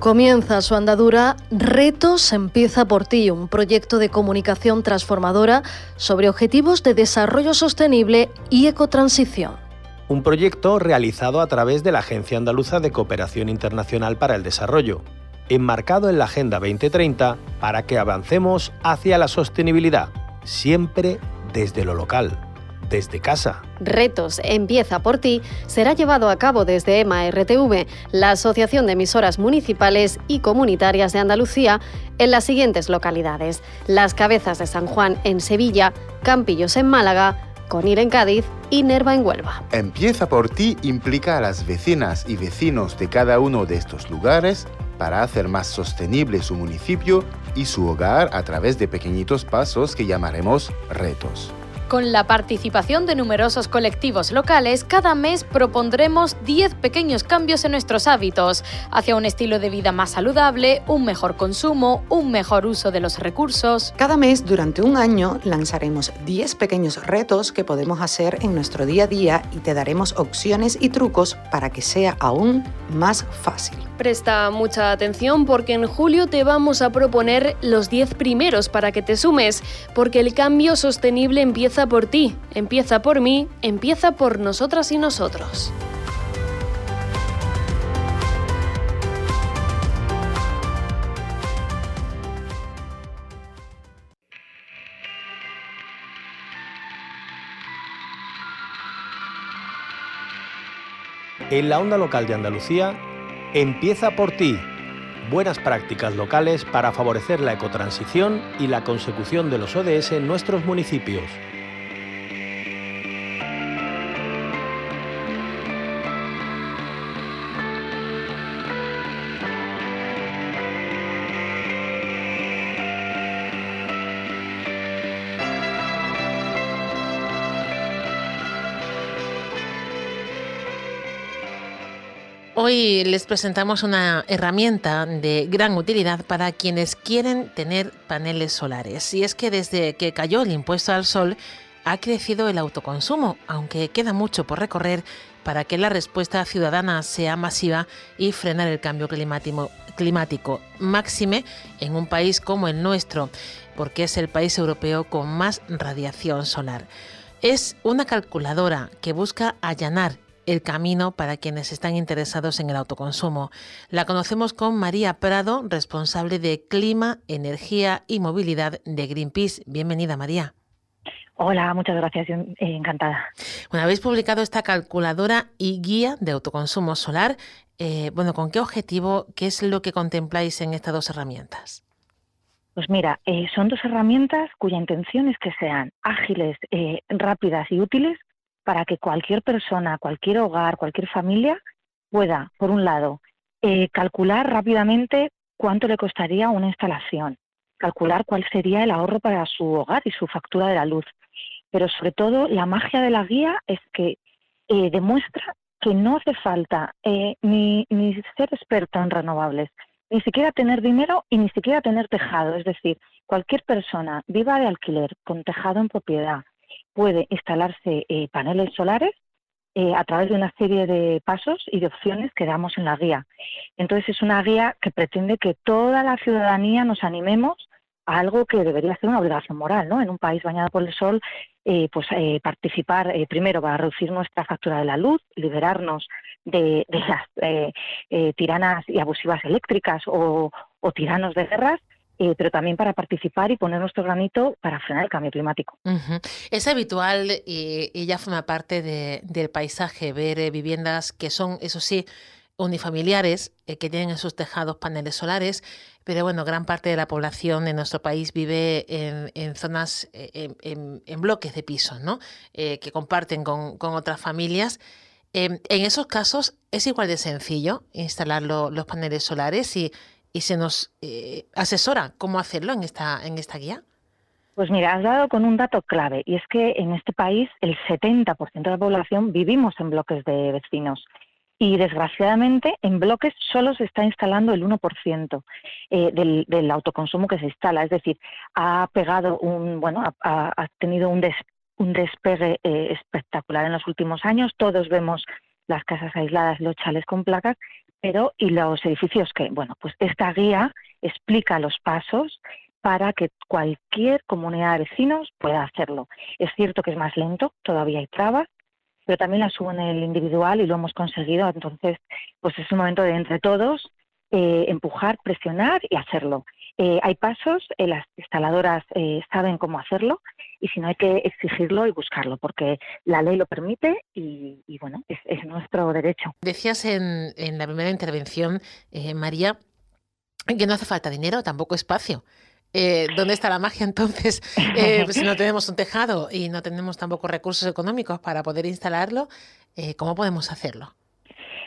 Comienza su andadura Retos empieza por ti, un proyecto de comunicación transformadora sobre objetivos de desarrollo sostenible y ecotransición. Un proyecto realizado a través de la Agencia Andaluza de Cooperación Internacional para el Desarrollo, enmarcado en la Agenda 2030 para que avancemos hacia la sostenibilidad, siempre desde lo local desde casa. Retos Empieza por ti será llevado a cabo desde EMA RTV, la Asociación de Emisoras Municipales y Comunitarias de Andalucía, en las siguientes localidades: Las Cabezas de San Juan en Sevilla, Campillos en Málaga, Conir en Cádiz y Nerva en Huelva. Empieza por ti implica a las vecinas y vecinos de cada uno de estos lugares para hacer más sostenible su municipio y su hogar a través de pequeñitos pasos que llamaremos retos. Con la participación de numerosos colectivos locales, cada mes propondremos 10 pequeños cambios en nuestros hábitos, hacia un estilo de vida más saludable, un mejor consumo, un mejor uso de los recursos. Cada mes, durante un año, lanzaremos 10 pequeños retos que podemos hacer en nuestro día a día y te daremos opciones y trucos para que sea aún más fácil. Presta mucha atención porque en julio te vamos a proponer los 10 primeros para que te sumes, porque el cambio sostenible empieza por ti, empieza por mí, empieza por nosotras y nosotros. En la onda local de Andalucía, Empieza por ti. Buenas prácticas locales para favorecer la ecotransición y la consecución de los ODS en nuestros municipios. Hoy les presentamos una herramienta de gran utilidad para quienes quieren tener paneles solares. Y es que desde que cayó el impuesto al sol, ha crecido el autoconsumo, aunque queda mucho por recorrer para que la respuesta ciudadana sea masiva y frenar el cambio climático, climático, máxime en un país como el nuestro, porque es el país europeo con más radiación solar. Es una calculadora que busca allanar el camino para quienes están interesados en el autoconsumo. La conocemos con María Prado, responsable de Clima, Energía y Movilidad de Greenpeace. Bienvenida, María. Hola, muchas gracias, eh, encantada. Bueno, habéis publicado esta calculadora y guía de autoconsumo solar. Eh, bueno, ¿con qué objetivo, qué es lo que contempláis en estas dos herramientas? Pues mira, eh, son dos herramientas cuya intención es que sean ágiles, rápidas y útiles para que cualquier persona, cualquier hogar, cualquier familia pueda, por un lado, eh, calcular rápidamente cuánto le costaría una instalación, calcular cuál sería el ahorro para su hogar y su factura de la luz. Pero sobre todo, la magia de la guía es que eh, demuestra que no hace falta eh, ni, ni ser experto en renovables, ni siquiera tener dinero y ni siquiera tener tejado. Es decir, cualquier persona viva de alquiler, con tejado en propiedad, puede instalarse eh, paneles solares eh, a través de una serie de pasos y de opciones que damos en la guía. Entonces es una guía que pretende que toda la ciudadanía nos animemos a algo que debería ser una obligación moral, ¿no? En un país bañado por el sol, eh, pues participar primero para reducir nuestra factura de la luz, liberarnos de, las tiranas y abusivas eléctricas o, o tiranos de guerras eh, pero también para participar y poner nuestro granito para frenar el cambio climático. Es habitual y, ya forma parte del paisaje ver eh, viviendas que son, eso sí, unifamiliares, eh, que tienen en sus tejados paneles solares, pero bueno, gran parte de la población en nuestro país vive en, zonas, en, bloques de pisos, ¿no? que comparten con, otras familias. Em, en esos casos es igual de sencillo instalar los paneles solares y y se nos eh, asesora cómo hacerlo en esta, en esta guía? Pues mira, has dado con un dato clave y es que en este país el 70% de la población vivimos en bloques de vecinos y desgraciadamente en bloques solo se está instalando el 1% eh, del, del, autoconsumo que se instala, es decir, ha pegado un, bueno, ha, tenido un, un despegue eh, espectacular en los últimos años, todos vemos las casas aisladas, los chales con placas, pero ¿y los edificios qué? Bueno, pues esta guía explica los pasos para que cualquier comunidad de vecinos pueda hacerlo. Es cierto que es más lento, todavía hay trabas, pero también la suben el individual y lo hemos conseguido. Entonces, pues es un momento de entre todos eh, empujar, presionar y hacerlo. Eh, hay pasos, eh, las instaladoras saben cómo hacerlo y si no hay que exigirlo y buscarlo porque la ley lo permite y, bueno, es, nuestro derecho. Decías en, en la primera intervención, María, que no hace falta dinero, tampoco espacio. Eh, ¿Dónde está la magia entonces? Eh, pues si no tenemos un tejado y no tenemos tampoco recursos económicos para poder instalarlo, eh, ¿cómo podemos hacerlo?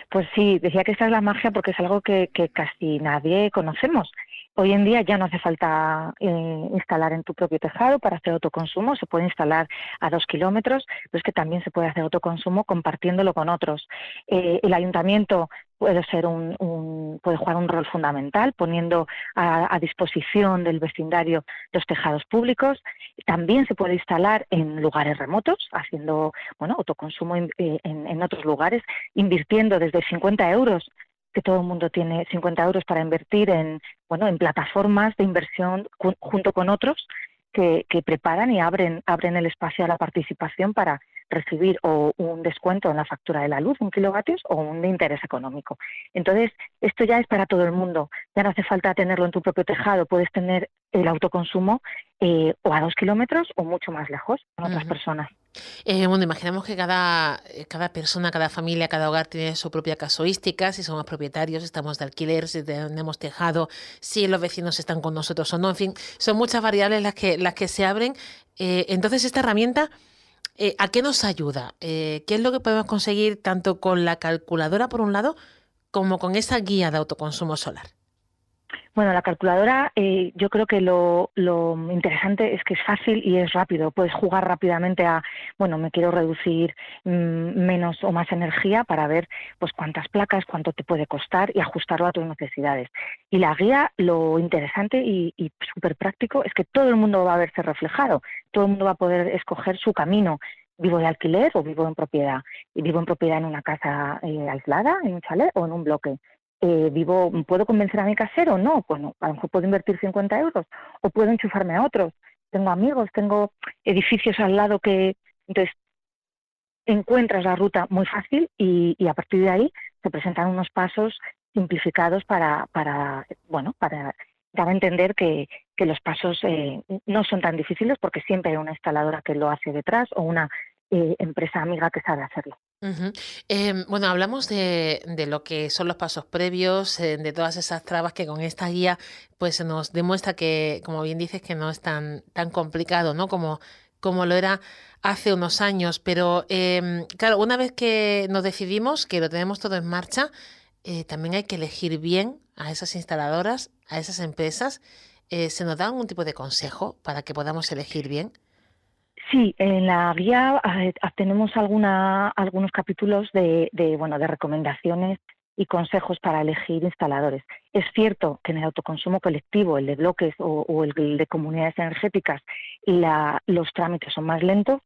Pues sí, decía que esta es la magia porque es algo que, que casi nadie conocemos. Hoy en día ya no hace falta eh, instalar en tu propio tejado para hacer autoconsumo, se puede instalar a dos kilómetros, pero es que también se puede hacer autoconsumo compartiéndolo con otros. Eh, el ayuntamiento puede ser un, puede jugar un rol fundamental poniendo a, disposición del vecindario los tejados públicos. También se puede instalar en lugares remotos, haciendo bueno autoconsumo en, eh, en otros lugares, invirtiendo desde 50 euros que todo el mundo tiene 50 euros para invertir en, bueno, en plataformas de inversión junto con otros que, que, preparan y abren, abren el espacio a la participación para recibir o un descuento en la factura de la luz, un kilovatios, o un interés económico. Entonces, esto ya es para todo el mundo. Ya no hace falta tenerlo en tu propio tejado. Puedes tener el autoconsumo eh, o a dos kilómetros o mucho más lejos con otras personas. Eh, bueno, imaginemos que cada, eh, cada persona, cada familia, cada hogar tiene su propia casuística, si somos propietarios, estamos de alquiler, si tenemos tejado, si los vecinos están con nosotros o no, en fin, son muchas variables las que, las que se abren. Eh, entonces, esta herramienta, ¿a qué nos ayuda? ¿Qué es lo que podemos conseguir tanto con la calculadora, por un lado, como con esa guía de autoconsumo solar? Bueno, la calculadora eh, yo creo que lo, interesante es que es fácil y es rápido. Puedes jugar rápidamente a, bueno, me quiero reducir mm, menos o más energía para ver pues cuántas placas, cuánto te puede costar y ajustarlo a tus necesidades. Y la guía, lo interesante y, súper práctico es que todo el mundo va a verse reflejado, todo el mundo va a poder escoger su camino vivo de alquiler o vivo en propiedad. Y vivo en propiedad en una casa eh, aislada, en un chalet o en un bloque. Eh, vivo, ¿puedo convencer a mi casero? No, bueno, a lo mejor puedo invertir 50 euros o puedo enchufarme a otros. Tengo amigos, tengo edificios al lado que... Entonces, encuentras la ruta muy fácil y, a partir de ahí se presentan unos pasos simplificados para, para bueno, para dar a entender que, que los pasos eh, no son tan difíciles porque siempre hay una instaladora que lo hace detrás o una eh, empresa amiga que sabe hacerlo. Em, bueno, hablamos de, lo que son los pasos previos, eh, de todas esas trabas que con esta guía pues nos demuestra que, como bien dices, que no es tan, tan complicado, ¿no? Como, como lo era hace unos años. Pero em, claro, una vez que nos decidimos, que lo tenemos todo en marcha, eh, también hay que elegir bien a esas instaladoras, a esas empresas. Eh, ¿Se nos da algún tipo de consejo para que podamos elegir bien? Sí, en la guía eh, tenemos alguna, algunos capítulos de, bueno, de recomendaciones y consejos para elegir instaladores. Es cierto que en el autoconsumo colectivo, el de bloques o, el de comunidades energéticas, los trámites son más lentos,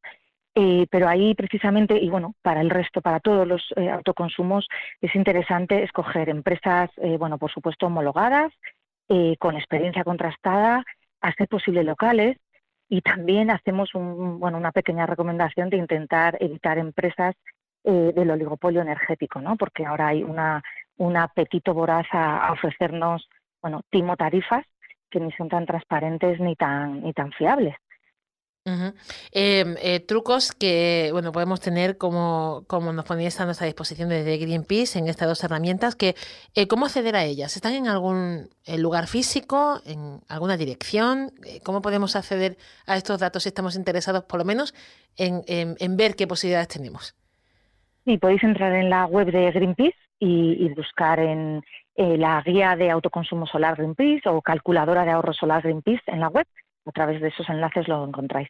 eh, pero ahí precisamente, y bueno, para el resto, para todos los eh, autoconsumos, es interesante escoger empresas, bueno, por supuesto, homologadas, con experiencia contrastada, a ser posible locales, y también hacemos un, bueno, una pequeña recomendación de intentar evitar empresas eh, del oligopolio energético, ¿no? porque ahora hay una, un apetito voraz a, ofrecernos bueno, timo tarifas que ni son tan transparentes ni tan, ni tan fiables. Eh, trucos que bueno podemos tener como, como nos ponéis a nuestra disposición desde Greenpeace en estas dos herramientas que eh, cómo acceder a ellas están en algún lugar físico en alguna dirección eh, cómo podemos acceder a estos datos si estamos interesados por lo menos en, en, ver qué posibilidades tenemos sí podéis entrar en la web de Greenpeace y, y buscar en la guía de autoconsumo solar Greenpeace o calculadora de ahorro solar Greenpeace en la web a través de esos enlaces lo encontráis.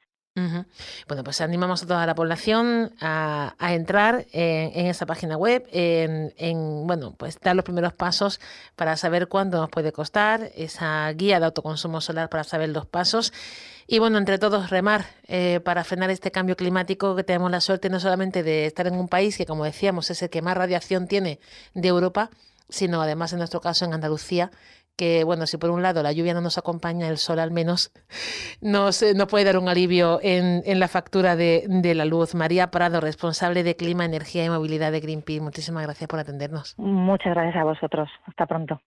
Bueno, pues animamos a toda la población a, entrar en, esa página web, en, bueno, pues dar los primeros pasos para saber cuánto nos puede costar, esa guía de autoconsumo solar para saber los pasos. Y bueno, entre todos remar eh, para frenar este cambio climático que tenemos la suerte no solamente de estar en un país que, como decíamos, es el que más radiación tiene de Europa, sino además en nuestro caso en Andalucía, que bueno, si por un lado la lluvia no nos acompaña, el sol al menos nos, no puede dar un alivio en, la factura de, de, la luz. María Prado, responsable de Clima, Energía y Movilidad de Greenpeace, muchísimas gracias por atendernos. Muchas gracias a vosotros. Hasta pronto.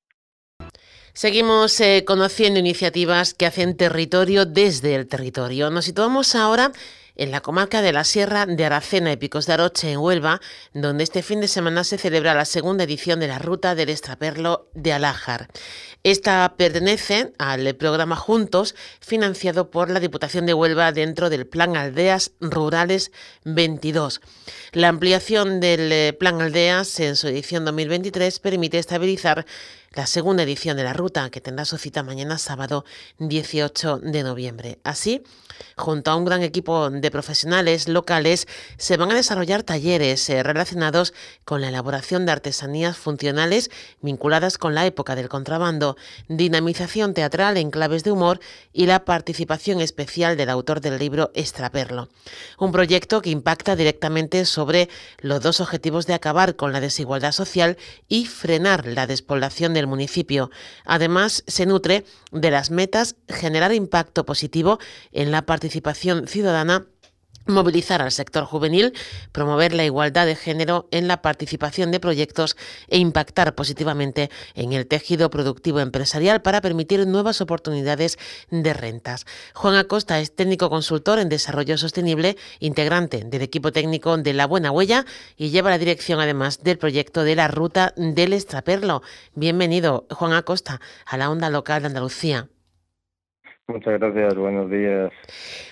Seguimos eh, conociendo iniciativas que hacen territorio desde el territorio. Nos situamos ahora en la comarca de la Sierra de Aracena y Picos de Aroche, en Huelva, donde este fin de semana se celebra la segunda edición de la Ruta del Extraperlo de Alájar. Esta pertenece al programa Juntos, financiado por la Diputación de Huelva dentro del Plan Aldeas Rurales 22. La ampliación del eh, Plan Aldeas en su edición 2023 permite estabilizar la segunda edición de la ruta, que tendrá su cita mañana sábado 18 de noviembre. Así, junto a un gran equipo de profesionales locales, se van a desarrollar talleres eh, relacionados con la elaboración de artesanías funcionales vinculadas con la época del contrabando, dinamización teatral en claves de humor y la participación especial del autor del libro Extraperlo. Un proyecto que impacta directamente sobre los dos objetivos de acabar con la desigualdad social y frenar la despoblación de municipio. Además, se nutre de las metas generar impacto positivo en la participación ciudadana movilizar al sector juvenil, promover la igualdad de género en la participación de proyectos e impactar positivamente en el tejido productivo empresarial para permitir nuevas oportunidades de rentas. Juan Acosta es técnico consultor en desarrollo sostenible, integrante del equipo técnico de La Buena Huella y lleva la dirección además del proyecto de la ruta del Estraperlo. Bienvenido, Juan Acosta, a la onda local de Andalucía. Muchas gracias, buenos días.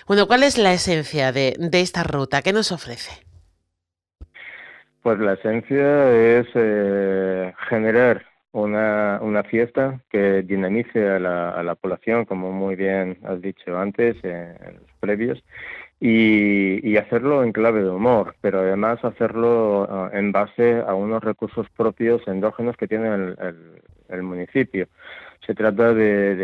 Bueno, ¿cuál es la esencia de, esta ruta? ¿Qué nos ofrece? Pues la esencia es eh, generar una, una fiesta que dinamice a la, a la población, como muy bien has dicho antes en los previos, y, y, hacerlo en clave de humor, pero además hacerlo uh, en base a unos recursos propios endógenos que tiene el, el, el municipio. Se trata de,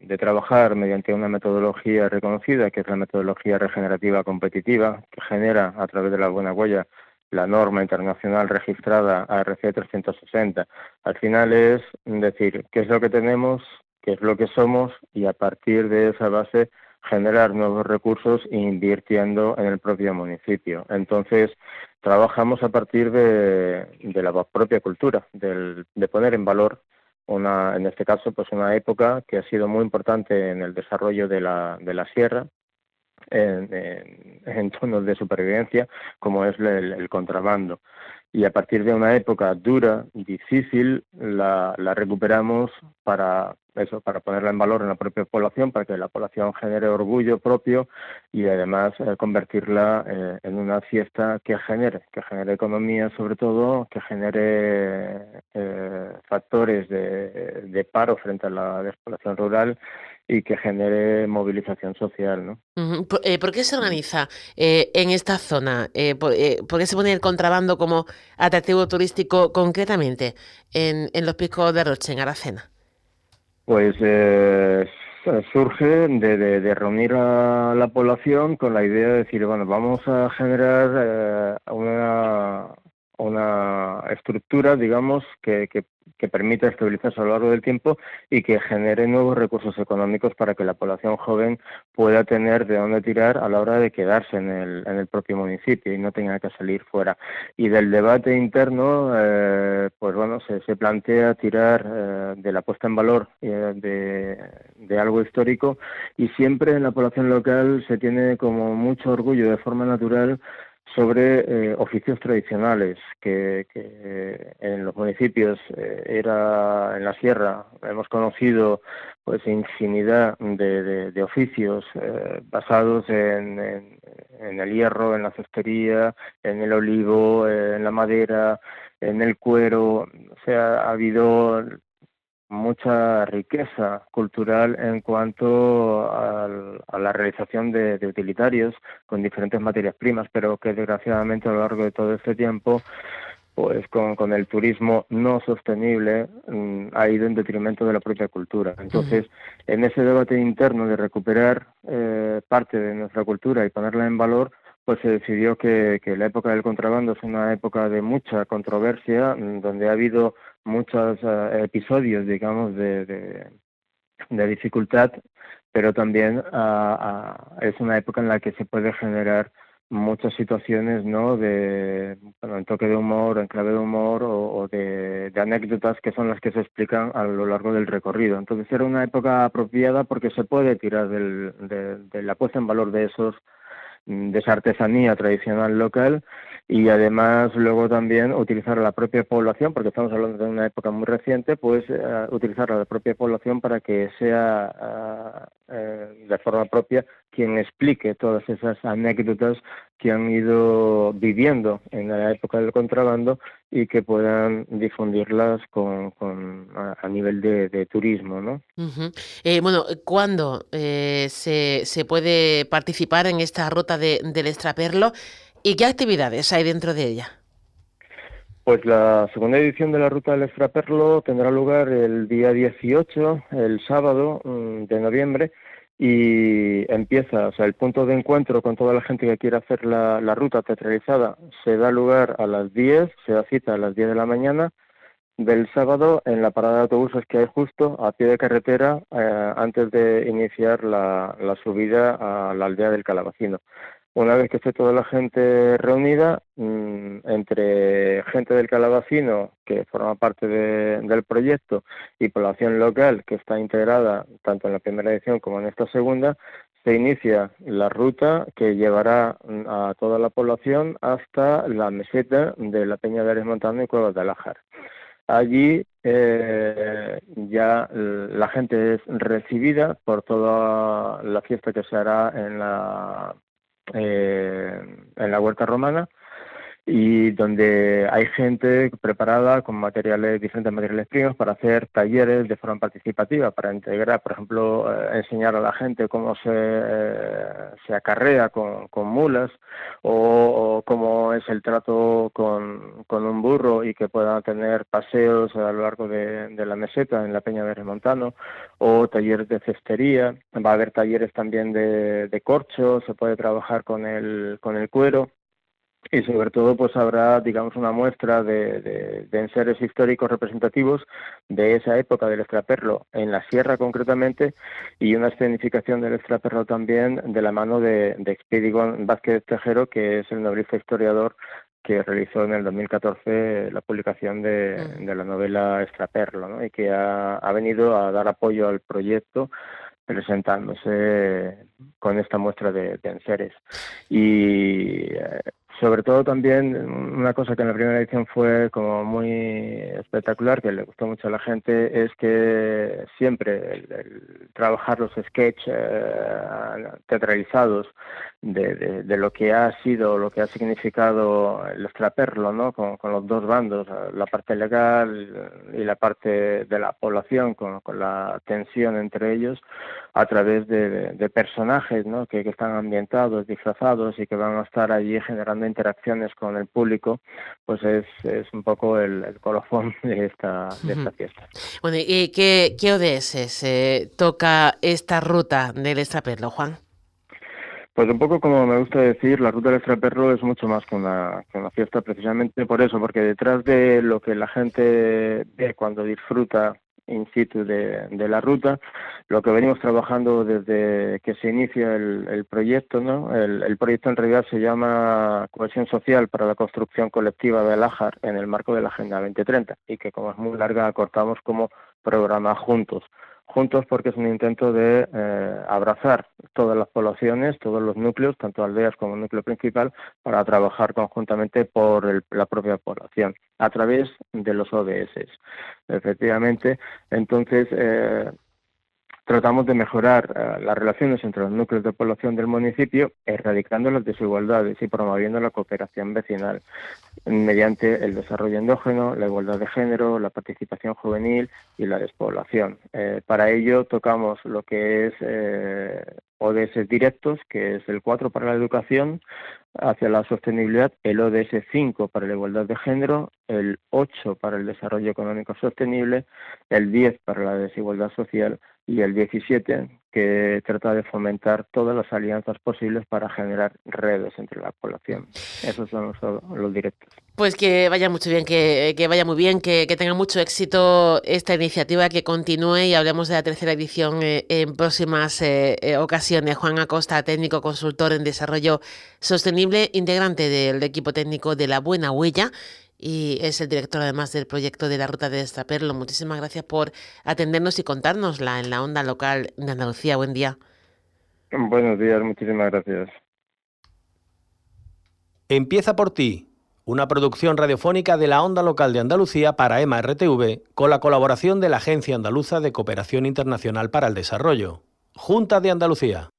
de, trabajar mediante una metodología reconocida, que es la metodología regenerativa competitiva, que genera a través de la buena huella la norma internacional registrada ARC 360. Al final es decir qué es lo que tenemos, qué es lo que somos y a partir de esa base generar nuevos recursos invirtiendo en el propio municipio. Entonces, trabajamos a partir de, de la propia cultura, del, de poner en valor una, en este caso, pues una época que ha sido muy importante en el desarrollo de la, de la sierra, en, en, tonos de supervivencia, como es el contrabando y a partir de una época dura y difícil la, la, recuperamos para eso, para ponerla en valor en la propia población, para que la población genere orgullo propio y además eh, convertirla eh, en una fiesta que genere, que genere economía sobre todo, que genere eh, factores de, de paro frente a la despoblación rural y que genere movilización social. ¿no? Eh, ¿Por, qué se organiza eh, en esta zona? Por, qué se pone el contrabando como atractivo turístico concretamente en, en los picos de Roche, en Aracena? Pues surge de, reunir a la población con la idea de decir, bueno, vamos a generar una, una estructura, digamos, que, que permita estabilizarse a lo largo del tiempo y que genere nuevos recursos económicos para que la población joven pueda tener de dónde tirar a la hora de quedarse en el, en el propio municipio y no tenga que salir fuera. Y del debate interno, eh, pues bueno, se, se plantea tirar eh, de la puesta en valor eh, de, de algo histórico y siempre en la población local se tiene como mucho orgullo de forma natural sobre eh, oficios tradicionales que, que, en los municipios eh, era en la sierra hemos conocido pues infinidad de, de, oficios eh, basados en, en, en, el hierro, en la cestería, en el olivo, en la madera, en el cuero, o sea, ha habido mucha riqueza cultural en cuanto al, a la realización de, de, utilitarios con diferentes materias primas, pero que desgraciadamente a lo largo de todo este tiempo, pues con, con el turismo no sostenible mmm, ha ido en detrimento de la propia cultura. Entonces, uh -huh. en ese debate interno de recuperar eh, parte de nuestra cultura y ponerla en valor, pues se decidió que, la época del contrabando es una época de mucha controversia, mm, donde ha habido muchos eh, episodios, digamos, de, de, dificultad, pero también ah, es una época en la que se puede generar muchas situaciones, ¿no? De, toque de humor, en clave de humor o, de, anécdotas que son las que se explican a lo largo del recorrido. Entonces era una época apropiada porque se puede tirar del, de la puesta en valor de esos de esa artesanía tradicional local y además luego también utilizar a la propia población, porque estamos hablando de una época muy reciente, pues eh, utilizar a la propia población para que sea eh, de forma propia quien explique todas esas anécdotas que han ido viviendo en la época del contrabando y que puedan difundirlas con, con a, nivel de, turismo, ¿no? Eh, bueno, ¿cuándo se, se puede participar en esta ruta de, del extraperlo? ¿Y qué actividades hay dentro de ella? Pues la segunda edición de la Ruta del Extraperlo tendrá lugar el día 18, el sábado mm, de noviembre, y empieza, o sea, el punto de encuentro con toda la gente que quiere hacer la, ruta teatralizada se da lugar a las 10, se da cita a las 10 de la mañana del sábado en la parada de autobuses que hay justo a pie de carretera eh, antes de iniciar la subida a la aldea del Calabacino. Una vez que esté toda la gente reunida, mm, entre gente del Calabacino, que forma parte del proyecto, y población local, que está integrada tanto en la primera edición como en esta segunda, se inicia la ruta que llevará mm, a toda la población hasta la meseta de la Peña de Ares Montano y Cuevas de Alájar. Allí eh, ya la gente es recibida por toda la fiesta que se hará en la eh, en la huerta romana y donde hay gente preparada con materiales, diferentes materiales primos para hacer talleres de forma participativa, para integrar, por ejemplo, eh, enseñar a la gente cómo se, eh, se acarrea con, con mulas o, cómo es el trato con, con, un burro y que puedan tener paseos a lo largo de, la meseta en la Peña de Remontano o talleres de cestería, va a haber talleres también de, de corcho, se puede trabajar con el, con el cuero y sobre todo pues habrá digamos una muestra de, de, enseres históricos representativos de esa época del extraperlo en la sierra concretamente y una escenificación del extraperlo también de la mano de, de Expedigon Vázquez Tejero que es el noblista historiador que realizó en el 2014 la publicación de, mm. de la novela Extraperlo ¿no? y que ha, ha venido a dar apoyo al proyecto presentándose con esta muestra de, de enseres. Y eh, sobre todo también una cosa que en la primera edición fue como muy espectacular, que le gustó mucho a la gente, es que siempre trabajar los sketches eh, teatralizados de, de, lo que ha sido, lo que ha significado el extraperlo, ¿no? Con, los dos bandos, la parte legal y la parte de la población, con, la tensión entre ellos, a través de, personajes, ¿no? Que, que están ambientados, disfrazados y que van a estar allí generando interacciones con el público, pues es, es un poco el, colofón de esta, de esta fiesta. Bueno, ¿y qué, qué ODS se toca esta ruta del Extraperlo, Juan? Pues un poco como me gusta decir, la ruta del extraperlo es mucho más que una, que una fiesta, precisamente por eso, porque detrás de lo que la gente ve cuando disfruta in situ de, de, la ruta. Lo que venimos trabajando desde que se inicia el, el proyecto, ¿no? El, el, proyecto en realidad se llama Cohesión Social para la Construcción Colectiva de Alájar en el marco de la Agenda 2030 y que como es muy larga acortamos como programa juntos juntos porque es un intento de eh, abrazar todas las poblaciones, todos los núcleos, tanto aldeas como núcleo principal, para trabajar conjuntamente por la propia población a través de los ODS. Efectivamente, entonces eh, tratamos de mejorar eh, las relaciones entre los núcleos de población del municipio, erradicando las desigualdades y promoviendo la cooperación vecinal mediante el desarrollo endógeno, la igualdad de género, la participación juvenil y la despoblación. Eh, para ello tocamos lo que es eh, ODS directos, que es el 4 para la educación, hacia la sostenibilidad, el ODS 5 para la igualdad de género, el 8 para el desarrollo económico sostenible, el 10 para la desigualdad social y el 17, que trata de fomentar todas las alianzas posibles para generar redes entre la población. Esos son los, directos. Pues que vaya mucho bien, que, vaya muy bien, que, tenga mucho éxito esta iniciativa, que continúe y hablemos de la tercera edición eh, en próximas eh, eh, ocasiones. Juan Acosta, técnico consultor en desarrollo sostenible, integrante del equipo técnico de La Buena Huella y es el director además del proyecto de la ruta de Destraperlo. Muchísimas gracias por atendernos y contárnosla en la onda local de Andalucía. Buen día. Buenos días, muchísimas gracias. Empieza por ti, una producción radiofónica de la onda local de Andalucía para EMA RTV con la colaboración de la Agencia Andaluza de Cooperación Internacional para el Desarrollo, Junta de Andalucía.